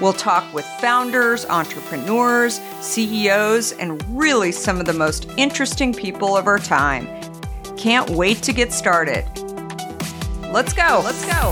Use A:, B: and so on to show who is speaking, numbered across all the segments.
A: We'll talk with founders, entrepreneurs, CEOs, and really some of the most interesting people of our time. Can't wait to get started. Let's go. Let's go.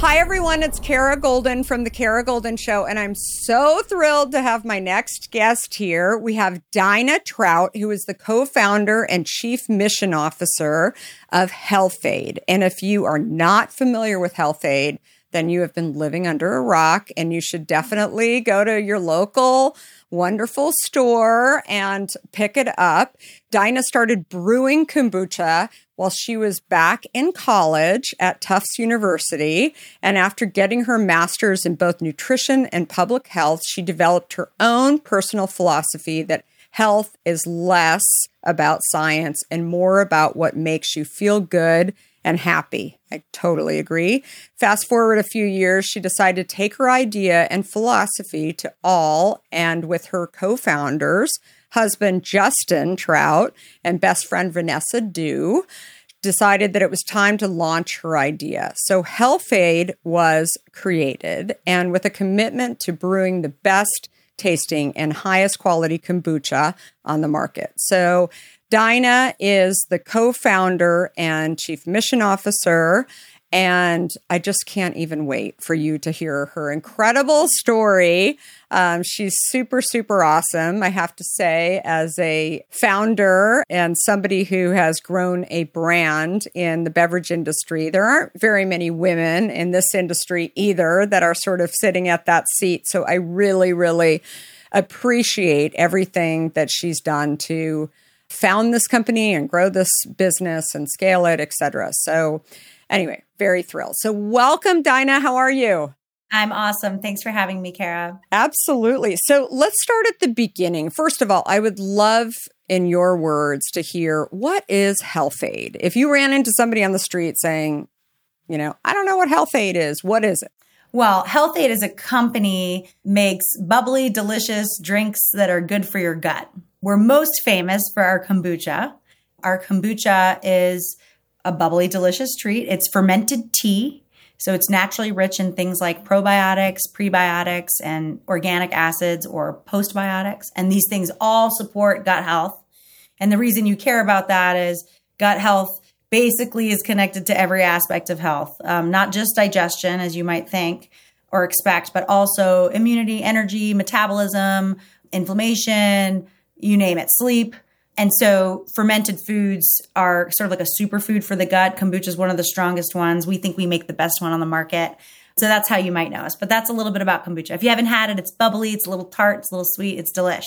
A: Hi, everyone. It's Kara Goldin from The Kara Goldin Show, and I'm so thrilled to have my next guest here. We have Daina Trout, who is the co founder and chief mission officer of Health-Ade. And if you are not familiar with Health-Ade, then you have been living under a rock and you should definitely go to your local wonderful store and pick it up. Daina started brewing kombucha while she was back in college at Tufts University. And after getting her master's in both nutrition and public health, she developed her own personal philosophy that health is less about science and more about what makes you feel good and happy. I totally agree. Fast forward a few years, she decided to take her idea and philosophy to all and with her co founders, husband Justin Trout and best friend Vanessa Dew, decided that it was time to launch her idea. So Health-Ade was created, and with a commitment to brewing the best tasting and highest quality kombucha on the market. So Daina is the co founder and chief mission officer. And I just can't even wait for you to hear her incredible story. Um, she's super, super awesome, I have to say, as a founder and somebody who has grown a brand in the beverage industry. There aren't very many women in this industry either that are sort of sitting at that seat. So I really, really appreciate everything that she's done to found this company and grow this business and scale it, etc. So, anyway, very thrilled. So, welcome, Daina. How are you?
B: I'm awesome. Thanks for having me, Kara.
A: Absolutely. So, let's start at the beginning. First of all, I would love in your words to hear what is Health-Ade? If you ran into somebody on the street saying, you know, I don't know what Health-Ade is, what is it?
B: Well, Health-Ade as a company makes bubbly, delicious drinks that are good for your gut. We're most famous for our kombucha. Our kombucha is a bubbly, delicious treat. It's fermented tea. So it's naturally rich in things like probiotics, prebiotics, and organic acids or postbiotics. And these things all support gut health. And the reason you care about that is gut health basically is connected to every aspect of health, um, not just digestion, as you might think or expect, but also immunity, energy, metabolism, inflammation, you name it, sleep. And so fermented foods are sort of like a superfood for the gut. Kombucha is one of the strongest ones. We think we make the best one on the market. So that's how you might know us. But that's a little bit about kombucha. If you haven't had it, it's bubbly, it's a little tart, it's a little sweet, it's delish.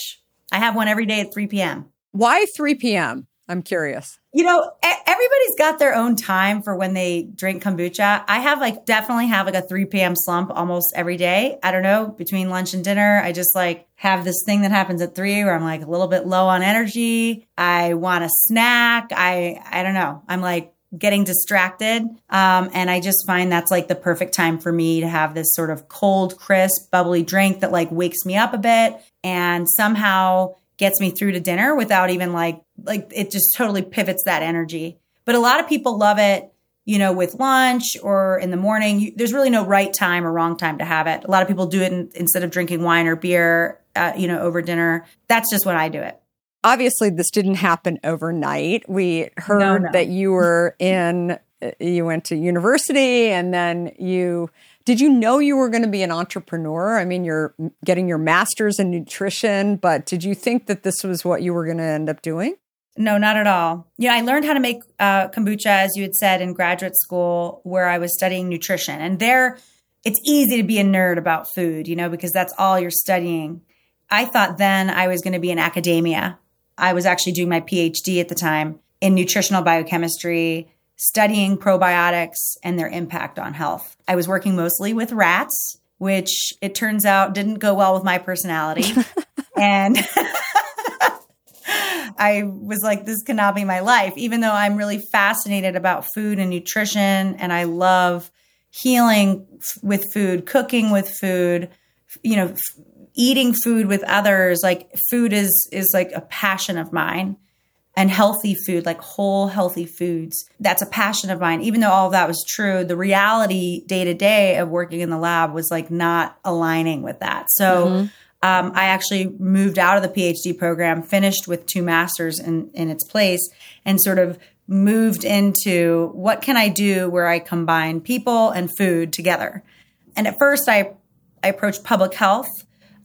B: I have one every day at 3 p.m.
A: Why 3 p.m.? I'm curious.
B: You know, everybody's got their own time for when they drink kombucha. I have like definitely have like a 3 p.m. slump almost every day. I don't know, between lunch and dinner, I just like have this thing that happens at 3 where I'm like a little bit low on energy. I want a snack. I I don't know. I'm like getting distracted. Um, and I just find that's like the perfect time for me to have this sort of cold, crisp, bubbly drink that like wakes me up a bit and somehow gets me through to dinner without even like like it just totally pivots that energy. But a lot of people love it, you know, with lunch or in the morning. You, there's really no right time or wrong time to have it. A lot of people do it in, instead of drinking wine or beer, uh, you know, over dinner. That's just when I do it.
A: Obviously, this didn't happen overnight. We heard no, no. that you were in, uh, you went to university and then you did you know you were going to be an entrepreneur? I mean, you're getting your master's in nutrition, but did you think that this was what you were going to end up doing?
B: No, not at all. Yeah, I learned how to make uh, kombucha, as you had said, in graduate school where I was studying nutrition. And there, it's easy to be a nerd about food, you know, because that's all you're studying. I thought then I was going to be in academia. I was actually doing my PhD at the time in nutritional biochemistry studying probiotics and their impact on health. I was working mostly with rats, which it turns out didn't go well with my personality. and I was like, this cannot be my life, even though I'm really fascinated about food and nutrition and I love healing with food, cooking with food, you know, f- eating food with others. Like food is, is like a passion of mine and healthy food, like whole healthy foods. That's a passion of mine. Even though all of that was true, the reality day to day of working in the lab was like not aligning with that. So mm-hmm. um, I actually moved out of the PhD program, finished with two masters in, in its place, and sort of moved into what can I do where I combine people and food together. And at first, I, I approached public health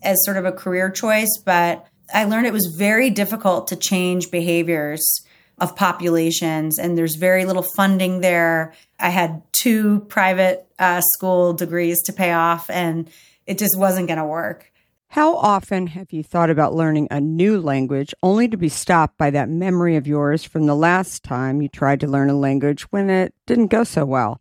B: as sort of a career choice, but I learned it was very difficult to change behaviors of populations, and there's very little funding there. I had two private uh, school degrees to pay off, and it just wasn't going to work.
A: How often have you thought about learning a new language only to be stopped by that memory of yours from the last time you tried to learn a language when it didn't go so well?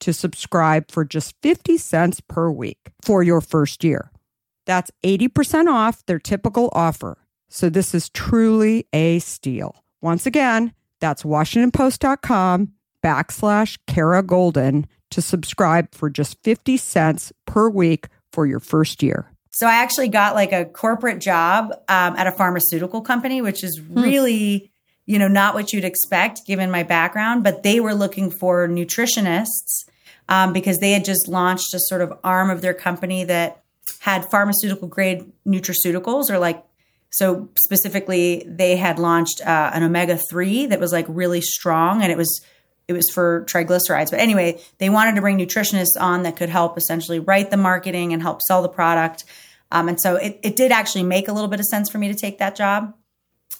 A: to subscribe for just 50 cents per week for your first year. That's 80% off their typical offer. So this is truly a steal. Once again, that's WashingtonPost.com backslash Kara Goldin to subscribe for just 50 cents per week for your first year.
B: So I actually got like a corporate job um, at a pharmaceutical company, which is hmm. You know, not what you'd expect given my background, but they were looking for nutritionists um, because they had just launched a sort of arm of their company that had pharmaceutical grade nutraceuticals or like so specifically they had launched uh, an omega 3 that was like really strong and it was it was for triglycerides. But anyway they wanted to bring nutritionists on that could help essentially write the marketing and help sell the product. Um, and so it, it did actually make a little bit of sense for me to take that job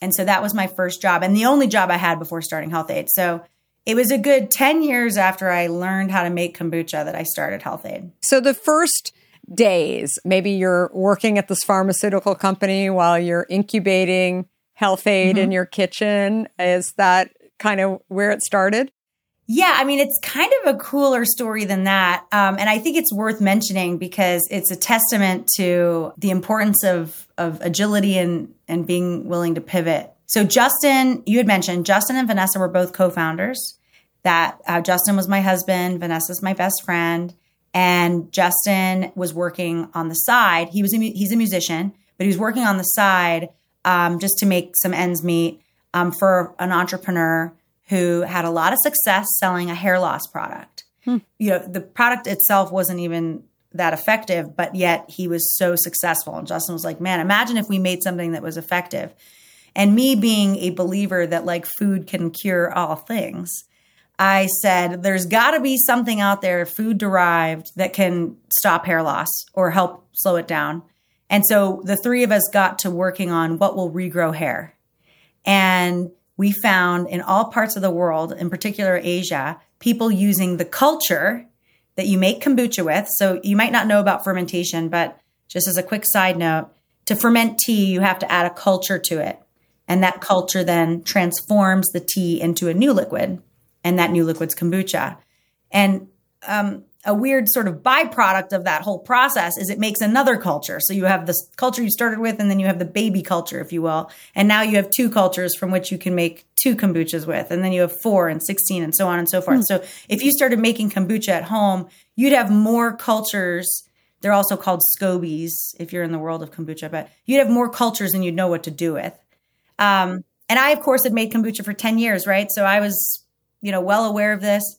B: and so that was my first job and the only job i had before starting Health-Ade. so it was a good 10 years after I learned how to make kombucha that I started Health-Ade.
A: So the first days, maybe you're working at this pharmaceutical company while you're incubating Health-Ade mm-hmm. in your kitchen. Is that kind of where it started?
B: Yeah, I mean, it's kind of a cooler story than that. Um, and I think it's worth mentioning because it's a testament to the importance of, of agility and, and being willing to pivot. So, Justin, you had mentioned Justin and Vanessa were both co founders that uh, Justin was my husband, Vanessa's my best friend, and Justin was working on the side. He was a, he's a musician, but he was working on the side um, just to make some ends meet um, for an entrepreneur who had a lot of success selling a hair loss product. Hmm. You know, the product itself wasn't even that effective, but yet he was so successful. And Justin was like, "Man, imagine if we made something that was effective." And me being a believer that like food can cure all things, I said, there's got to be something out there, food derived, that can stop hair loss or help slow it down. And so the three of us got to working on what will regrow hair. And we found in all parts of the world, in particular Asia, people using the culture that you make kombucha with. So you might not know about fermentation, but just as a quick side note, to ferment tea, you have to add a culture to it. And that culture then transforms the tea into a new liquid. And that new liquid's kombucha. And um, a weird sort of byproduct of that whole process is it makes another culture. So you have this culture you started with, and then you have the baby culture, if you will. And now you have two cultures from which you can make two kombuchas with. And then you have four and 16 and so on and so forth. Mm. So if you started making kombucha at home, you'd have more cultures. They're also called scobies if you're in the world of kombucha, but you'd have more cultures and you'd know what to do with. Um, and I, of course, had made kombucha for 10 years, right? So I was, you know, well aware of this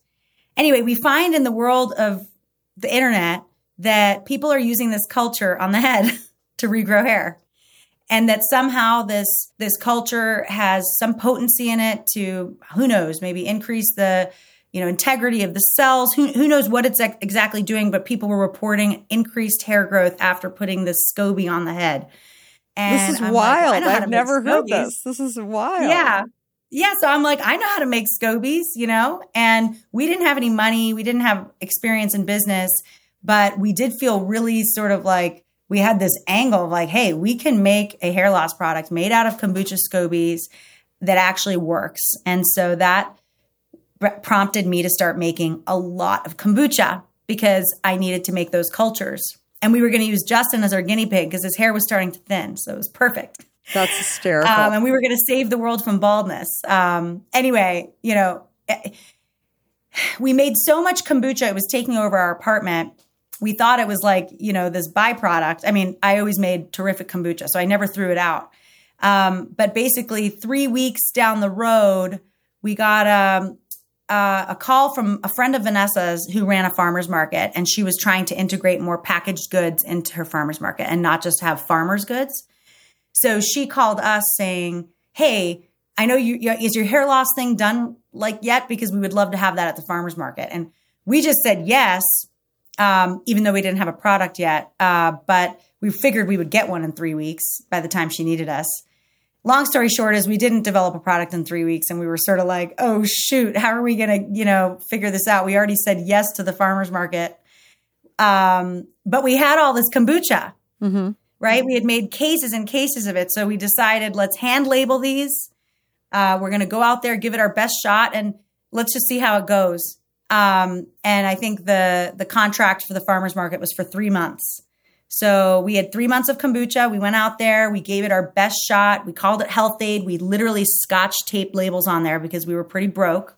B: anyway, we find in the world of the internet that people are using this culture on the head to regrow hair. And that somehow this this culture has some potency in it to who knows maybe increase the you know integrity of the cells. Who, who knows what it's exactly doing but people were reporting increased hair growth after putting this SCOBY on the head.
A: And this is I'm wild. like, i've never heard this. This is wild.
B: Yeah yeah, so I'm like, I know how to make scobies, you know, and we didn't have any money, we didn't have experience in business, but we did feel really sort of like we had this angle of like, hey, we can make a hair loss product made out of kombucha scobies that actually works. And so that prompted me to start making a lot of kombucha because I needed to make those cultures. And we were going to use Justin as our guinea pig because his hair was starting to thin. So it was perfect.
A: That's hysterical.
B: Um, and we were going to save the world from baldness. Um, anyway, you know, eh, we made so much kombucha, it was taking over our apartment. We thought it was like, you know, this byproduct. I mean, I always made terrific kombucha, so I never threw it out. Um, but basically, three weeks down the road, we got um, uh, a call from a friend of Vanessa's who ran a farmer's market, and she was trying to integrate more packaged goods into her farmer's market and not just have farmer's goods. So she called us saying, Hey, I know you, is your hair loss thing done like yet? Because we would love to have that at the farmer's market. And we just said yes, um, even though we didn't have a product yet. Uh, but we figured we would get one in three weeks by the time she needed us. Long story short is we didn't develop a product in three weeks and we were sort of like, oh shoot, how are we going to, you know, figure this out? We already said yes to the farmer's market. Um, but we had all this kombucha. Mm-hmm right? We had made cases and cases of it. So we decided let's hand label these. Uh, we're going to go out there, give it our best shot, and let's just see how it goes. Um, and I think the the contract for the farmers market was for three months. So we had three months of kombucha. We went out there, we gave it our best shot. We called it Health-Ade. We literally scotch taped labels on there because we were pretty broke.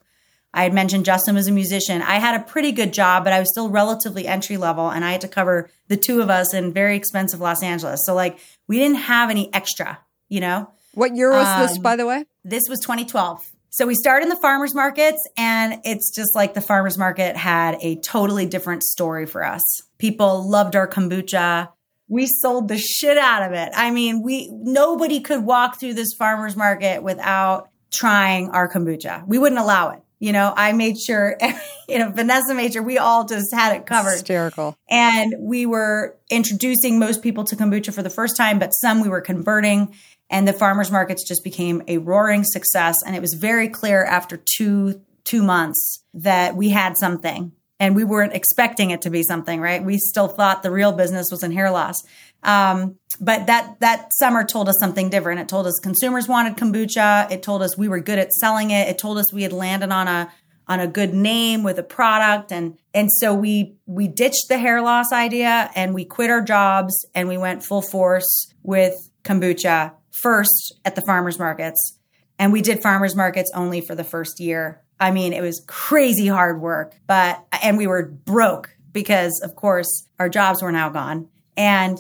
B: I had mentioned Justin was a musician. I had a pretty good job, but I was still relatively entry level and I had to cover the two of us in very expensive Los Angeles. So like we didn't have any extra, you know?
A: What year was um, this, by the way?
B: This was 2012. So we started in the farmers markets and it's just like the farmers market had a totally different story for us. People loved our kombucha. We sold the shit out of it. I mean, we nobody could walk through this farmers market without trying our kombucha. We wouldn't allow it. You know, I made sure, you know, Vanessa made sure we all just had it covered.
A: Hysterical.
B: And we were introducing most people to kombucha for the first time, but some we were converting. And the farmers markets just became a roaring success. And it was very clear after two, two months that we had something and we weren't expecting it to be something, right? We still thought the real business was in hair loss. Um, but that that summer told us something different. It told us consumers wanted kombucha. It told us we were good at selling it. It told us we had landed on a on a good name with a product and and so we we ditched the hair loss idea and we quit our jobs and we went full force with kombucha first at the farmers markets and we did farmers markets only for the first year i mean it was crazy hard work but and we were broke because of course our jobs were now gone and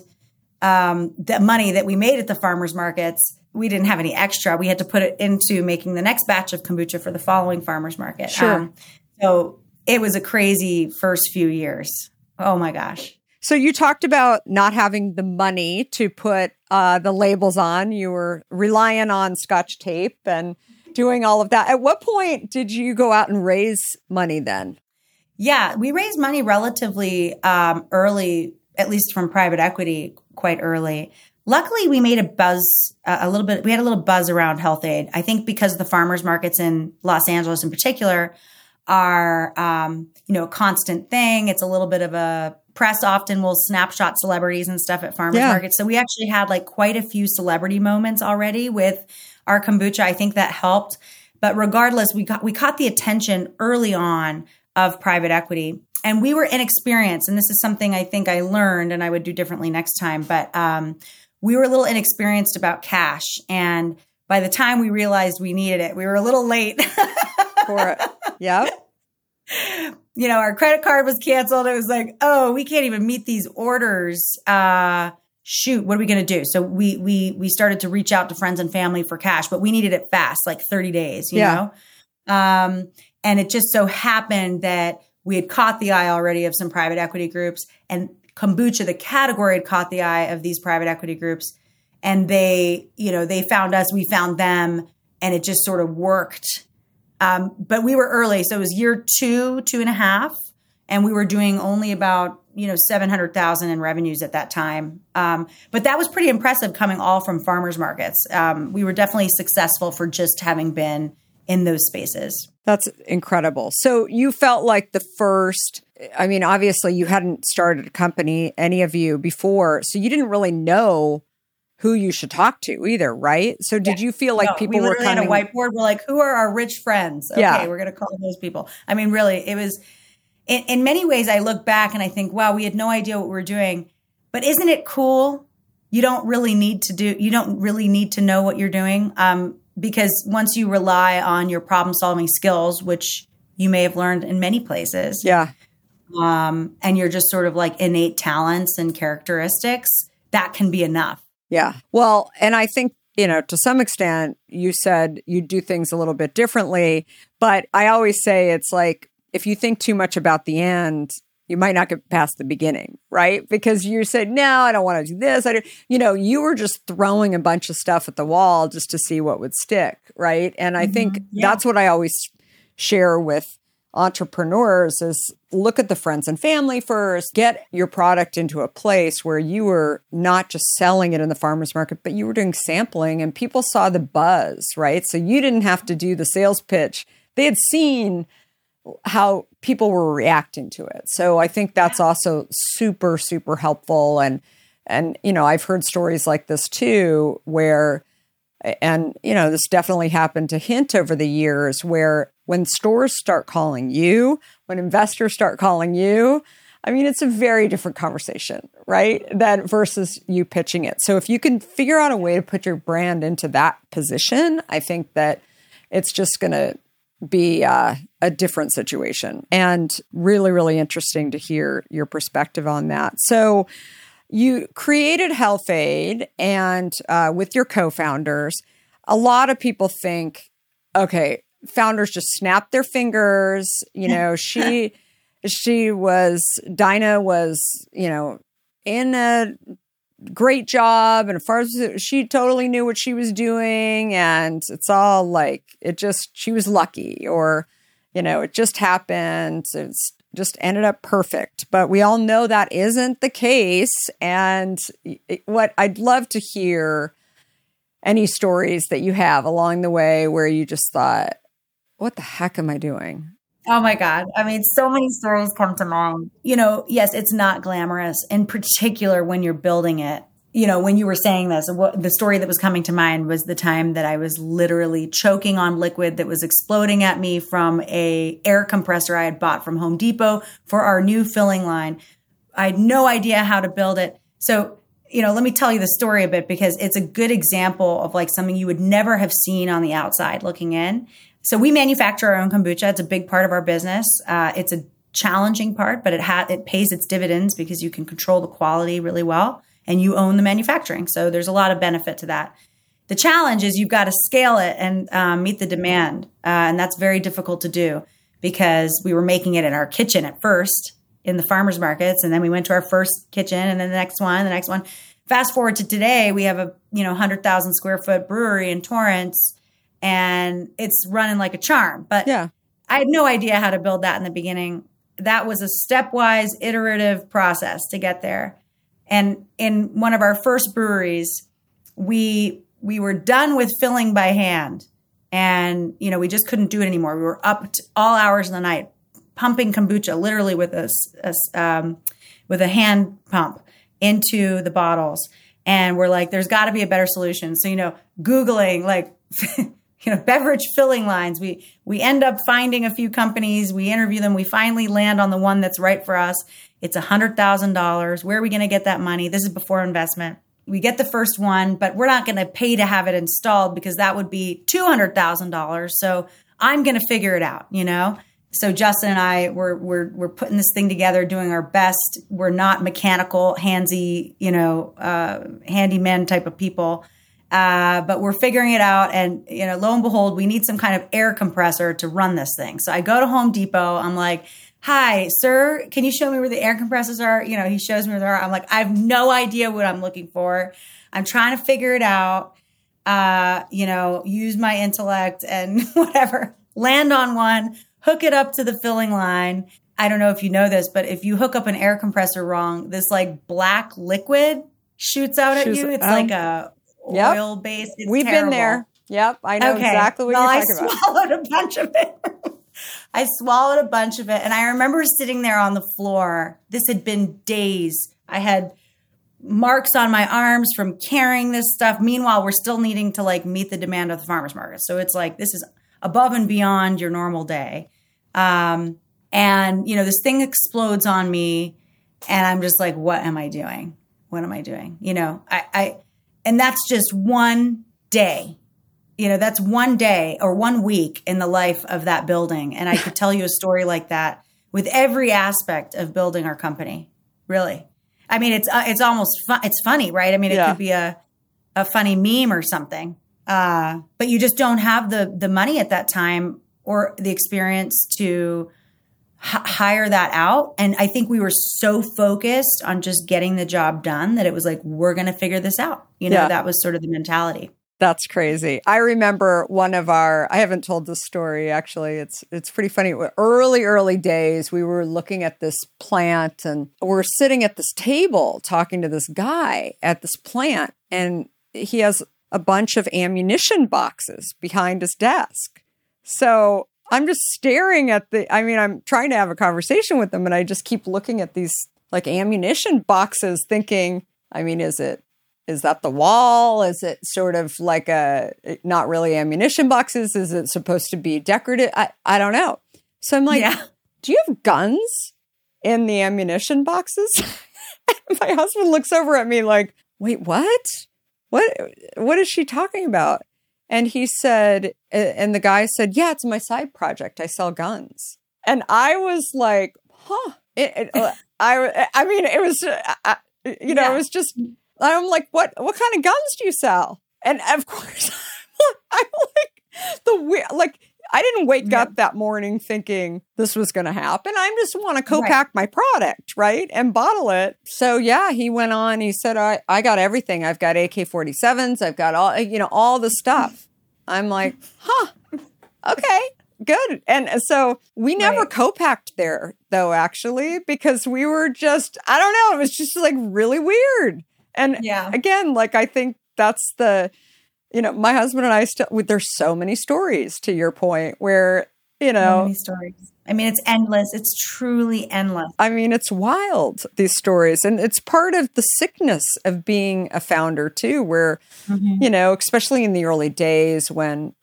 B: um, the money that we made at the farmers markets, we didn't have any extra. We had to put it into making the next batch of kombucha for the following farmers market.
A: Sure. Um,
B: so it was a crazy first few years. Oh my gosh.
A: So you talked about not having the money to put uh, the labels on. You were relying on Scotch tape and doing all of that. At what point did you go out and raise money then?
B: Yeah, we raised money relatively um, early, at least from private equity, quite early. Luckily, we made a buzz, uh, a little bit. We had a little buzz around Health-Ade. I think because the farmers markets in Los Angeles, in particular, are um, you know a constant thing. It's a little bit of a press often will snapshot celebrities and stuff at farmers yeah. markets. So we actually had like quite a few celebrity moments already with our kombucha. I think that helped. But regardless, we got we caught the attention early on of private equity. And we were inexperienced. And this is something I think I learned and I would do differently next time. But um, we were a little inexperienced about cash. And by the time we realized we needed it, we were a little late.
A: For it. Yeah.
B: You know, our credit card was canceled. It was like, oh, we can't even meet these orders. Uh, shoot, what are we going to do? So we we we started to reach out to friends and family for cash, but we needed it fast, like 30 days, you yeah. know? Um, and it just so happened that we had caught the eye already of some private equity groups and kombucha, the category had caught the eye of these private equity groups. And they, you know, they found us, we found them, and it just sort of worked. Um, but we were early. So it was year two, two and a half. And we were doing only about, you know, 700,000 in revenues at that time. Um, but that was pretty impressive coming all from farmers markets. Um, we were definitely successful for just having been in those spaces.
A: That's incredible. So you felt like the first, I mean, obviously you hadn't started a company, any of you before, so you didn't really know who you should talk to either, right? So did yeah. you feel like no, people
B: we
A: were coming?
B: a whiteboard? We're like, who are our rich friends? Okay, yeah. we're going to call those people. I mean, really, it was. In, in many ways, I look back and I think, wow, we had no idea what we were doing. But isn't it cool? You don't really need to do. You don't really need to know what you're doing. Um, because once you rely on your problem solving skills, which you may have learned in many places,
A: yeah,
B: um, and you're just sort of like innate talents and characteristics, that can be enough.
A: Yeah. Well, and I think you know, to some extent, you said you do things a little bit differently, but I always say it's like if you think too much about the end, you might not get past the beginning, right? Because you said, no, I don't want to do this. I don't, You know, you were just throwing a bunch of stuff at the wall just to see what would stick, right? And I mm-hmm. think yeah. that's what I always share with entrepreneurs is look at the friends and family first, get your product into a place where you were not just selling it in the farmers market, but you were doing sampling and people saw the buzz, right? So you didn't have to do the sales pitch. They had seen how people were reacting to it. So I think that's also super super helpful and and you know, I've heard stories like this too where and you know, this definitely happened to Hint over the years where when stores start calling you, when investors start calling you, I mean, it's a very different conversation, right? That versus you pitching it. So if you can figure out a way to put your brand into that position, I think that it's just going to be uh, a different situation. And really, really interesting to hear your perspective on that. So, you created Health-Ade and uh, with your co founders, a lot of people think, okay, founders just snap their fingers. You know, she. she was Daina was you know in a great job and as far as she totally knew what she was doing and it's all like it just she was lucky or you know it just happened it's just ended up perfect but we all know that isn't the case and what I'd love to hear any stories that you have along the way where you just thought what the heck am I doing
B: Oh my God. I mean, so many stories come to mind. You know, yes, it's not glamorous, in particular when you're building it. You know, when you were saying this, what, the story that was coming to mind was the time that I was literally choking on liquid that was exploding at me from a air compressor I had bought from Home Depot for our new filling line. I had no idea how to build it. So, you know, let me tell you the story a bit because it's a good example of like something you would never have seen on the outside looking in. So we manufacture our own kombucha. It's a big part of our business. Uh, it's a challenging part, but it ha- it pays its dividends because you can control the quality really well and you own the manufacturing. So there's a lot of benefit to that. The challenge is you've got to scale it and um, meet the demand, uh, and that's very difficult to do because we were making it in our kitchen at first, in the farmers markets. And then we went to our first kitchen and then the next one, the next one. Fast forward to today, we have a, you know, 100,000 square foot brewery in Torrance and it's running like a charm. But
A: Yeah.
B: I had no idea how to build that in the beginning. That was a stepwise, iterative process to get there. And in one of our first breweries, we we were done with filling by hand, and you know we just couldn't do it anymore. We were up all hours of the night, pumping kombucha literally with a, a um, with a hand pump into the bottles, and we're like, "There's got to be a better solution." So you know, googling like. you know beverage filling lines. We we end up finding a few companies. We interview them. We finally land on the one that's right for us. It's a hundred thousand dollars. Where are we going to get that money? This is before investment. We get the first one but we're not going to pay to have it installed because that would be two hundred thousand dollars. So i'm going to figure it out you know? So Justin and I we're we're we're putting this thing together, doing our best. We're not mechanical, handsy, you know, uh, handyman type of people, uh, but we're figuring it out. And you know, lo and behold, we need some kind of air compressor to run this thing. So I go to Home Depot. I'm like, "Hi, sir, can you show me where the air compressors are?" You know, he shows me where they are. I'm like, "I have no idea what I'm looking for. I'm trying to figure it out." Uh, you know, use my intellect and whatever. Land on one hook it up to the filling line. I don't know if you know this, but if you hook up an air compressor wrong, this like black liquid shoots out at you. It's
A: um,
B: like a
A: yep.
B: oil based.
A: We've been there. Yep. I know exactly what
B: well,
A: you're talking about.
B: I swallowed a bunch of it. I swallowed a bunch of it. And I remember sitting there on the floor. This had been days. I had marks on my arms from carrying this stuff. Meanwhile, we're still needing to like meet the demand of the farmers market. So it's like this is above and beyond your normal day. Um, and you know, this thing explodes on me, and I'm just like, what am I doing? What am I doing? You know, I, I and that's just one day. You know, that's one day or one week in the life of that building. And I could tell you a story like that with every aspect of building our company. Really. I mean, it's uh, it's almost fun. It's funny, right? I mean, it
A: Yeah.
B: could be a a funny meme or something. Uh, but you just don't have the the money at that time or the experience to h- hire that out. And I think we were so focused on just getting the job done that it was like we're going to figure this out. You know,
A: Yeah.
B: that was sort of the mentality.
A: That's crazy. I remember one of our I haven't told this story actually. It's it's pretty funny. Early early days we were looking at this plant and we're sitting at this table talking to this guy at this plant and he has a bunch of ammunition boxes behind his desk. So I'm just staring at the I mean I'm trying to have a conversation with them and I just keep looking at these like ammunition boxes thinking I mean is it is that the wall? Is it sort of like a not really ammunition boxes? Is it supposed to be decorative? I, I don't know. So I'm like,
B: yeah.
A: do you have guns in the ammunition boxes? My husband looks over at me like, wait, what? What what is she talking about? And he said, and the guy said, yeah, it's my side project. I sell guns. And I was like, huh. It, it, uh, I, I mean, it was, uh, uh, you know,
B: Yeah.
A: it was just, I'm like, what, what kind of guns do you sell? And of course, I'm like, the weird, like, I didn't wake
B: Yeah.
A: up that morning thinking this was going to happen. I just want to co
B: Right.
A: my product, right? And bottle it. So, yeah, he went on. He said, I, I got everything. I've got AK 47s. I've got all, you know, all the stuff. I'm like, huh, okay, good. And uh, so we never
B: Right.
A: co packed there, though, actually, because we were just, I don't know, it was just like really weird. And
B: Yeah.
A: again, like, I think that's the, you know, my husband and I still, there's so many stories to your point where, you
B: So
A: know,
B: many stories. I mean, it's endless. It's truly endless.
A: I mean, it's wild, these stories. And it's part of the sickness of being a founder, too, where, you know, especially in the early days when,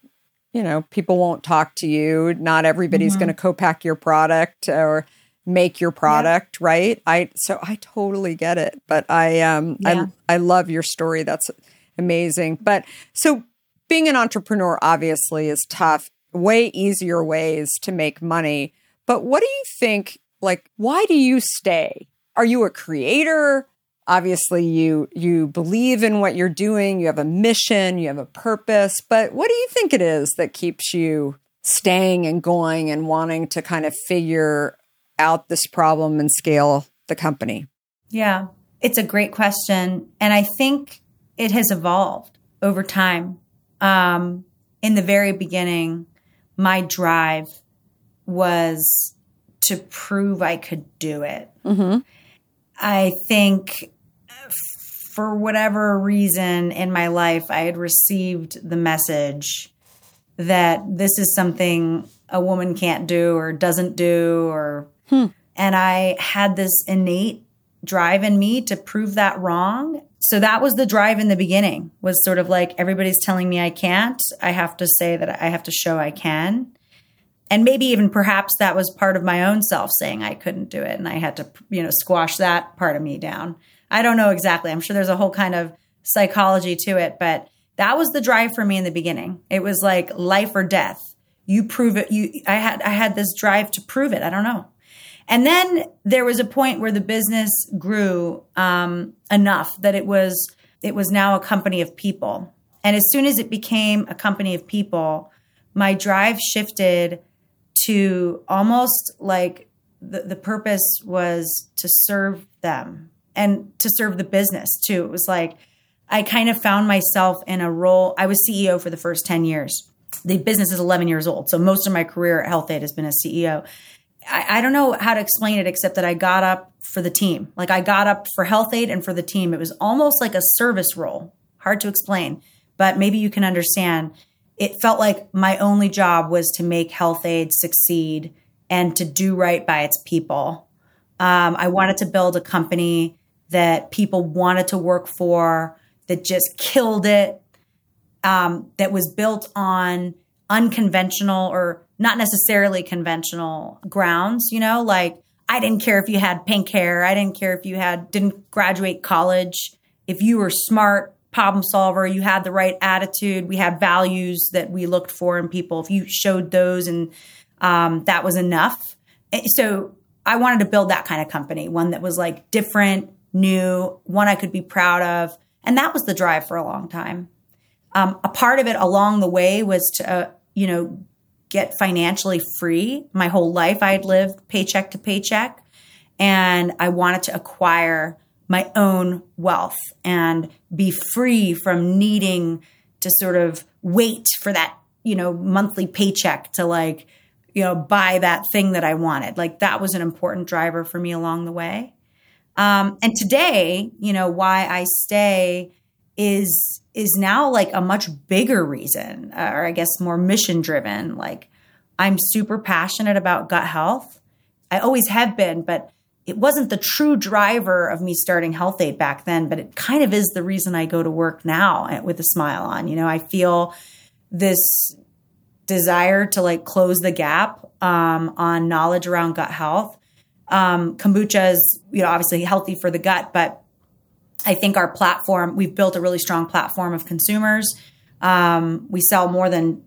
A: you know, people won't talk to you. Not everybody's
B: Mhm.
A: going to co pack your product or make your product, right? I, so I totally get it. But I, um,
B: Yeah.
A: I, I love your story. That's amazing. But so being an entrepreneur obviously is tough, way easier ways to make money. But what do you think? Like, why do you stay? Are you a creator? Obviously, you you believe in what you're doing. You have a mission. You have a purpose. But what do you think it is that keeps you staying and going and wanting to kind of figure out this problem and scale the company?
B: Yeah, it's a great question. And I think it has evolved over time. Um, in the very beginning, my drive was to prove I could do it.
A: Mm-hmm.
B: I think for whatever reason in my life, I had received the message that this is something a woman can't do or doesn't do or
A: Hmm.
B: and I had this innate drive in me to prove that wrong. So that was the drive in the beginning was sort of like everybody's telling me I can't. I have to say that I have to show I can. And maybe even perhaps that was part of my own self saying I couldn't do it and I had to, you know, squash that part of me down. I don't know exactly. I'm sure there's a whole kind of psychology to it, but that was the drive for me in the beginning. It was like life or death. You prove it. You, I had, I had this drive to prove it. I don't know. And then there was a point where the business grew um, enough that it was it was now a company of people. And as soon as it became a company of people, my drive shifted to almost like the, the purpose was to serve them and to serve the business too. It was like I kind of found myself in a role. I was CEO for the first 10 years. The business is 11 years old. So most of my career at Health-Ade has been as CEO. I, I don't know how to explain it except that I got up for the team. Like I got up for Health-Ade and for the team. It was almost like a service role. Hard to explain, but maybe you can understand. It felt like my only job was to make Health-Ade succeed and to do right by its people. Um, I wanted to build a company that people wanted to work for, that just killed it, um, that was built on unconventional or not necessarily conventional grounds, you know, like I didn't care if you had pink hair, I didn't care if you had didn't graduate college, if you were smart, problem solver, you had the right attitude, we had values that we looked for in people. If you showed those and um, that was enough. So I wanted to build that kind of company, one that was like different, new, one I could be proud of. And that was the drive for a long time. Um, a part of it along the way was to, uh, you know, get financially free. My whole life I had lived paycheck to paycheck and I wanted to acquire my own wealth and be free from needing to sort of wait for that, you know, monthly paycheck to like, you know, buy that thing that I wanted. Like that was an important driver for me along the way. Um, and today, you know, why I stay is is now like a much bigger reason, uh, or I guess more mission driven. Like I'm super passionate about gut health. I always have been, but it wasn't the true driver of me starting Health-Ade back then, but it kind of is the reason I go to work now with a smile on. You know, I feel this desire to like close the gap um, on knowledge around gut health. Um, kombucha is, you know, obviously healthy for the gut, but I think our platform, we've built a really strong platform of consumers. Um, we sell more than,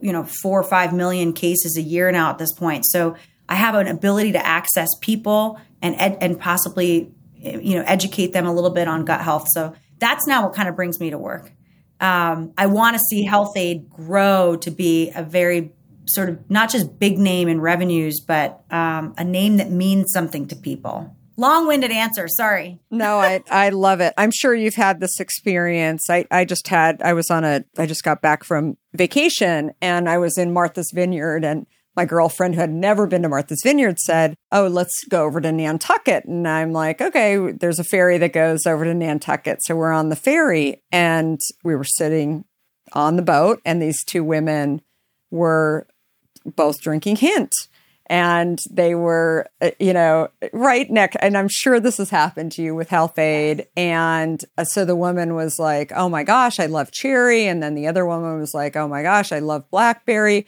B: you know, four or five million cases a year now at this point. So I have an ability to access people and ed- and possibly, you know, educate them a little bit on gut health. So that's now what kind of brings me to work. Um, I want to see Health-Ade grow to be a very sort of not just big name in revenues, but um, a name that means something to people. Long winded answer. Sorry.
A: No, I, I love it. I'm sure you've had this experience. I, I just had, I was on a, I just got back from vacation and I was in Martha's Vineyard and my girlfriend who had never been to Martha's Vineyard said, Oh, let's go over to Nantucket. And I'm like, Okay, there's a ferry that goes over to Nantucket. So we're on the ferry and we were sitting on the boat and these two women were both drinking hint and they were, uh, you know, right, Nick. And I'm sure this has happened to you with Health-Ade. And uh, so the woman was like, "Oh my gosh, I love cherry," and then the other woman was like, "Oh my gosh, I love blackberry,"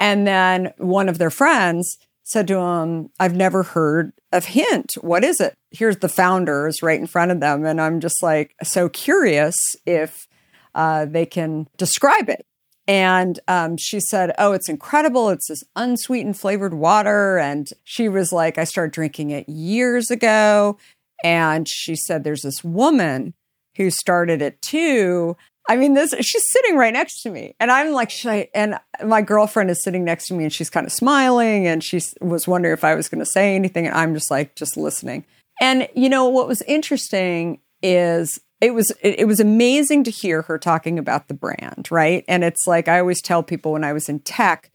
A: and then one of their friends said to him, "I've never heard of Hint. What is it?" Here's the founders right in front of them, and I'm just like so curious if uh, they can describe it. And um, she said, Oh, it's incredible. It's this unsweetened flavored water. And she was like, I started drinking it years ago. And she said, There's this woman who started it too. I mean, this she's sitting right next to me, and I'm like, I? And my girlfriend is sitting next to me, and she's kind of smiling, and she was wondering if I was going to say anything, and I'm just like, just listening. And you know what was interesting is it was it, was amazing to hear her talking about the brand, right? And it's like I always tell people when I was in tech,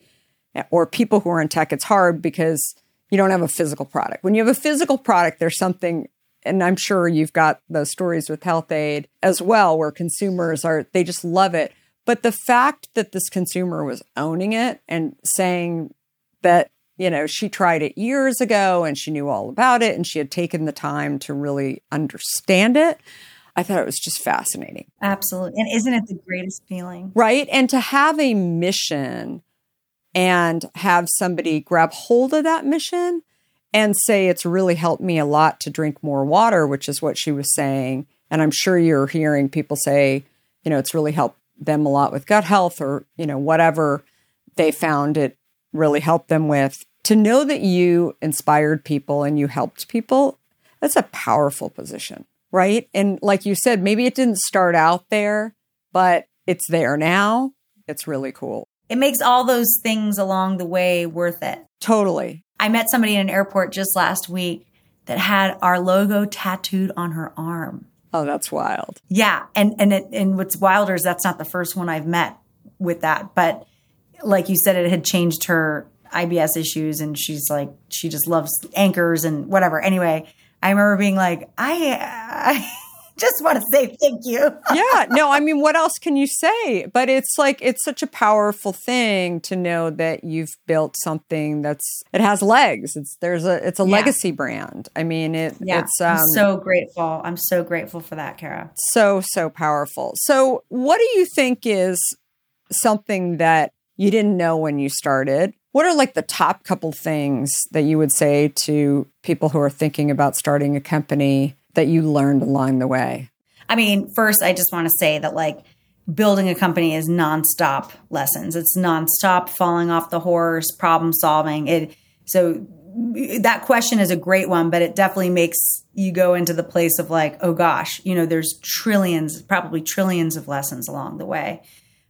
A: eh, or people who are in tech, it's hard because you don't have a physical product. When you have a physical product, there's something and I'm sure you've got those stories with Health-Ade as well, where consumers are, they just love it. But the fact that this consumer was owning it and saying that, you know, she tried it years ago and she knew all about it and she had taken the time to really understand it, I thought it was just fascinating.
B: Absolutely. And isn't it the greatest feeling?
A: Right. And to have a mission and have somebody grab hold of that mission and say it's really helped me a lot to drink more water, which is what she was saying. And I'm sure you're hearing people say, you know, it's really helped them a lot with gut health or, you know, whatever they found it really helped them with. To know that you inspired people and you helped people, that's a powerful position, right? And like you said, maybe it didn't start out there, but it's there now. It's really cool.
B: It makes all those things along the way worth it.
A: Totally.
B: I met somebody in an airport just last week that had our logo tattooed on her arm.
A: Oh, that's wild.
B: Yeah, and and it, and what's wilder is that's not the first one I've met with that, but like you said, it had changed her IBS issues, and she's like she just loves anchors and whatever. Anyway, I remember being like, I, I just want to say thank you.
A: yeah, no, I mean, what else can you say? But it's like it's such a powerful thing to know that you've built something that's it has legs. It's there's a it's a yeah. legacy brand. I mean, it
B: yeah.
A: it's
B: um, I'm so grateful. I'm so grateful for that, Kara.
A: So so powerful. So, what do you think is something that you didn't know when you started? What are like the top couple things that you would say to people who are thinking about starting a company that you learned along the way?
B: I mean, first, I just want to say that like building a company is nonstop lessons. It's nonstop falling off the horse, problem solving. It so that question is a great one, but it definitely makes you go into the place of like, oh gosh, you know, there's trillions, probably trillions of lessons along the way,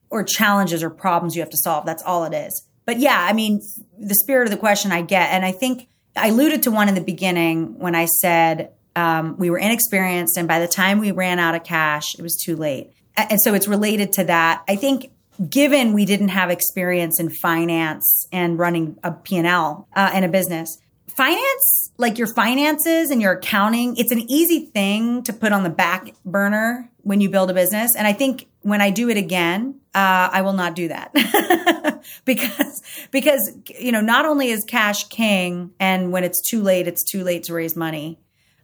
B: or challenges or problems you have to solve. That's all it is. But yeah, I mean, the spirit of the question I get, and I think I alluded to one in the beginning when I said um, we were inexperienced, and by the time we ran out of cash, it was too late. And so it's related to that. I think given we didn't have experience in finance and running a P&L uh, and a business, finance, like your finances and your accounting, it's an easy thing to put on the back burner when you build a business. And I think when I do it again, uh, I will not do that because because you know not only is cash king, and when it's too late, it's too late to raise money.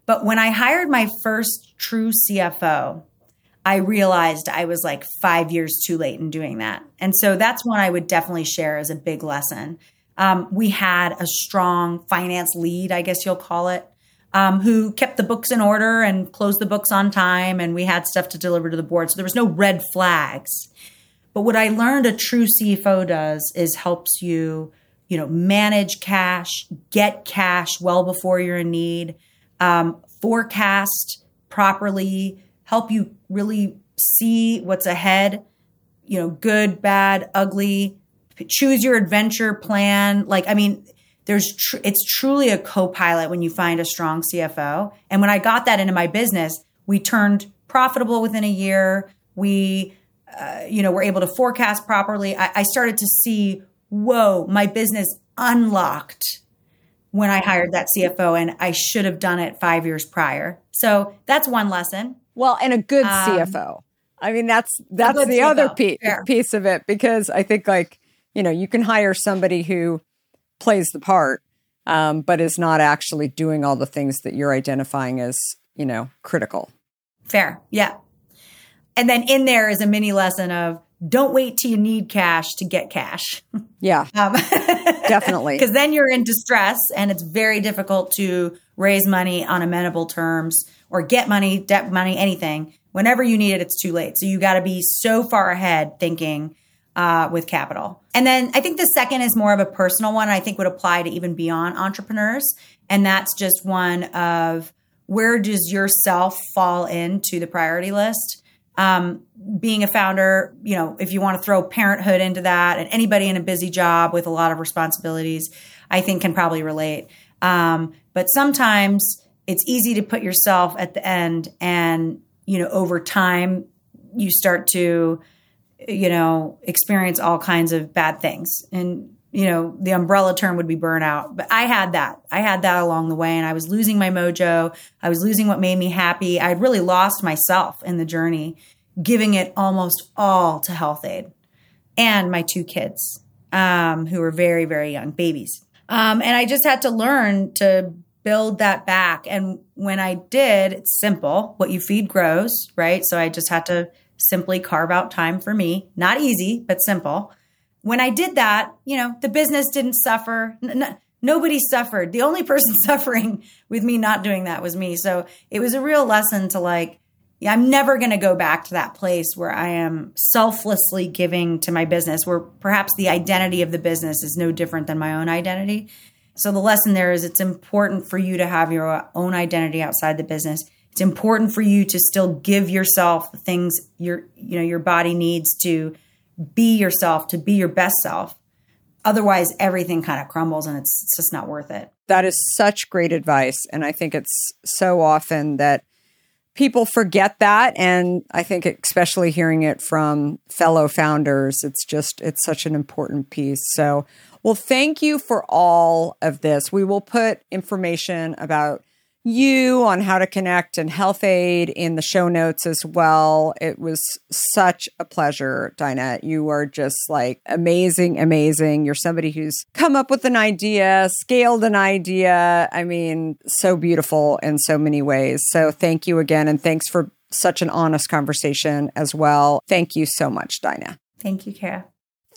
B: But when I hired my first true CFO, I realized I was like five years too late in doing that. And so that's one I would definitely share as a big lesson. Um, we had a strong finance lead, I guess you'll call it, um, who kept the books in order and closed the books on time. And we had stuff to deliver to the board. So there was no red flags. But what I learned a true CFO does is helps you, you know, manage cash, get cash well before you're in need, um, forecast properly, help you really see what's ahead, you know, good, bad, ugly, choose your adventure plan. Like, I mean, there's, tr- it's truly a co-pilot when you find a strong CFO. And when I got that into my business, we turned profitable within a year. We, uh, you know, were able to forecast properly. I, I started to see, whoa, my business unlocked when I hired that CFO, and I should have done it five years prior. So that's one lesson.
A: Well, and a good um, CFO. I mean, that's that's the CFO. other piece piece of it because I think like you know you can hire somebody who plays the part, um, but is not actually doing all the things that you're identifying as you know critical.
B: Fair, yeah. And then in there is a mini lesson of don't wait till you need cash to get cash.
A: Yeah. Um, definitely.
B: Because then you're in distress and it's very difficult to raise money on amenable terms or get money, debt money, anything. Whenever you need it, it's too late. So you got to be so far ahead thinking uh, with capital. And then I think the second is more of a personal one. I think would apply to even beyond entrepreneurs. And that's just one of where does yourself fall into the priority list? Um, being a founder, you know, if you want to throw parenthood into that and anybody in a busy job with a lot of responsibilities, I think can probably relate. Um, but sometimes it's easy to put yourself at the end and, you know, over time you start to, you know, experience all kinds of bad things. And, you know, the umbrella term would be burnout. But I had that. I had that along the way and I was losing my mojo. I was losing what made me happy. I had really lost myself in the journey giving it almost all to Health-Ade and my two kids, um, who were very, very young babies. Um, and I just had to learn to build that back. And when I did, it's simple. What you feed grows, right? So I just had to simply carve out time for me. Not easy, but simple. When I did that, you know, the business didn't suffer. N- nobody suffered. The only person suffering with me not doing that was me. So it was a real lesson to like, I'm never going to go back to that place where I am selflessly giving to my business, where perhaps the identity of the business is no different than my own identity. So the lesson there is it's important for you to have your own identity outside the business. It's important for you to still give yourself the things your you know your body needs to be yourself, to be your best self. Otherwise, everything kind of crumbles and it's, it's just not worth it.
A: That is such great advice. And I think it's so often that people forget that and i think especially hearing it from fellow founders it's just it's such an important piece so well thank you for all of this we will put information about you on how to connect and Health-Ade in the show notes as well. It was such a pleasure, Daina. You are just like amazing, amazing. You're somebody who's come up with an idea, scaled an idea. I mean, so beautiful in so many ways. So thank you again. And thanks for such an honest conversation as well. Thank you so much, Daina.
B: Thank you, Kara.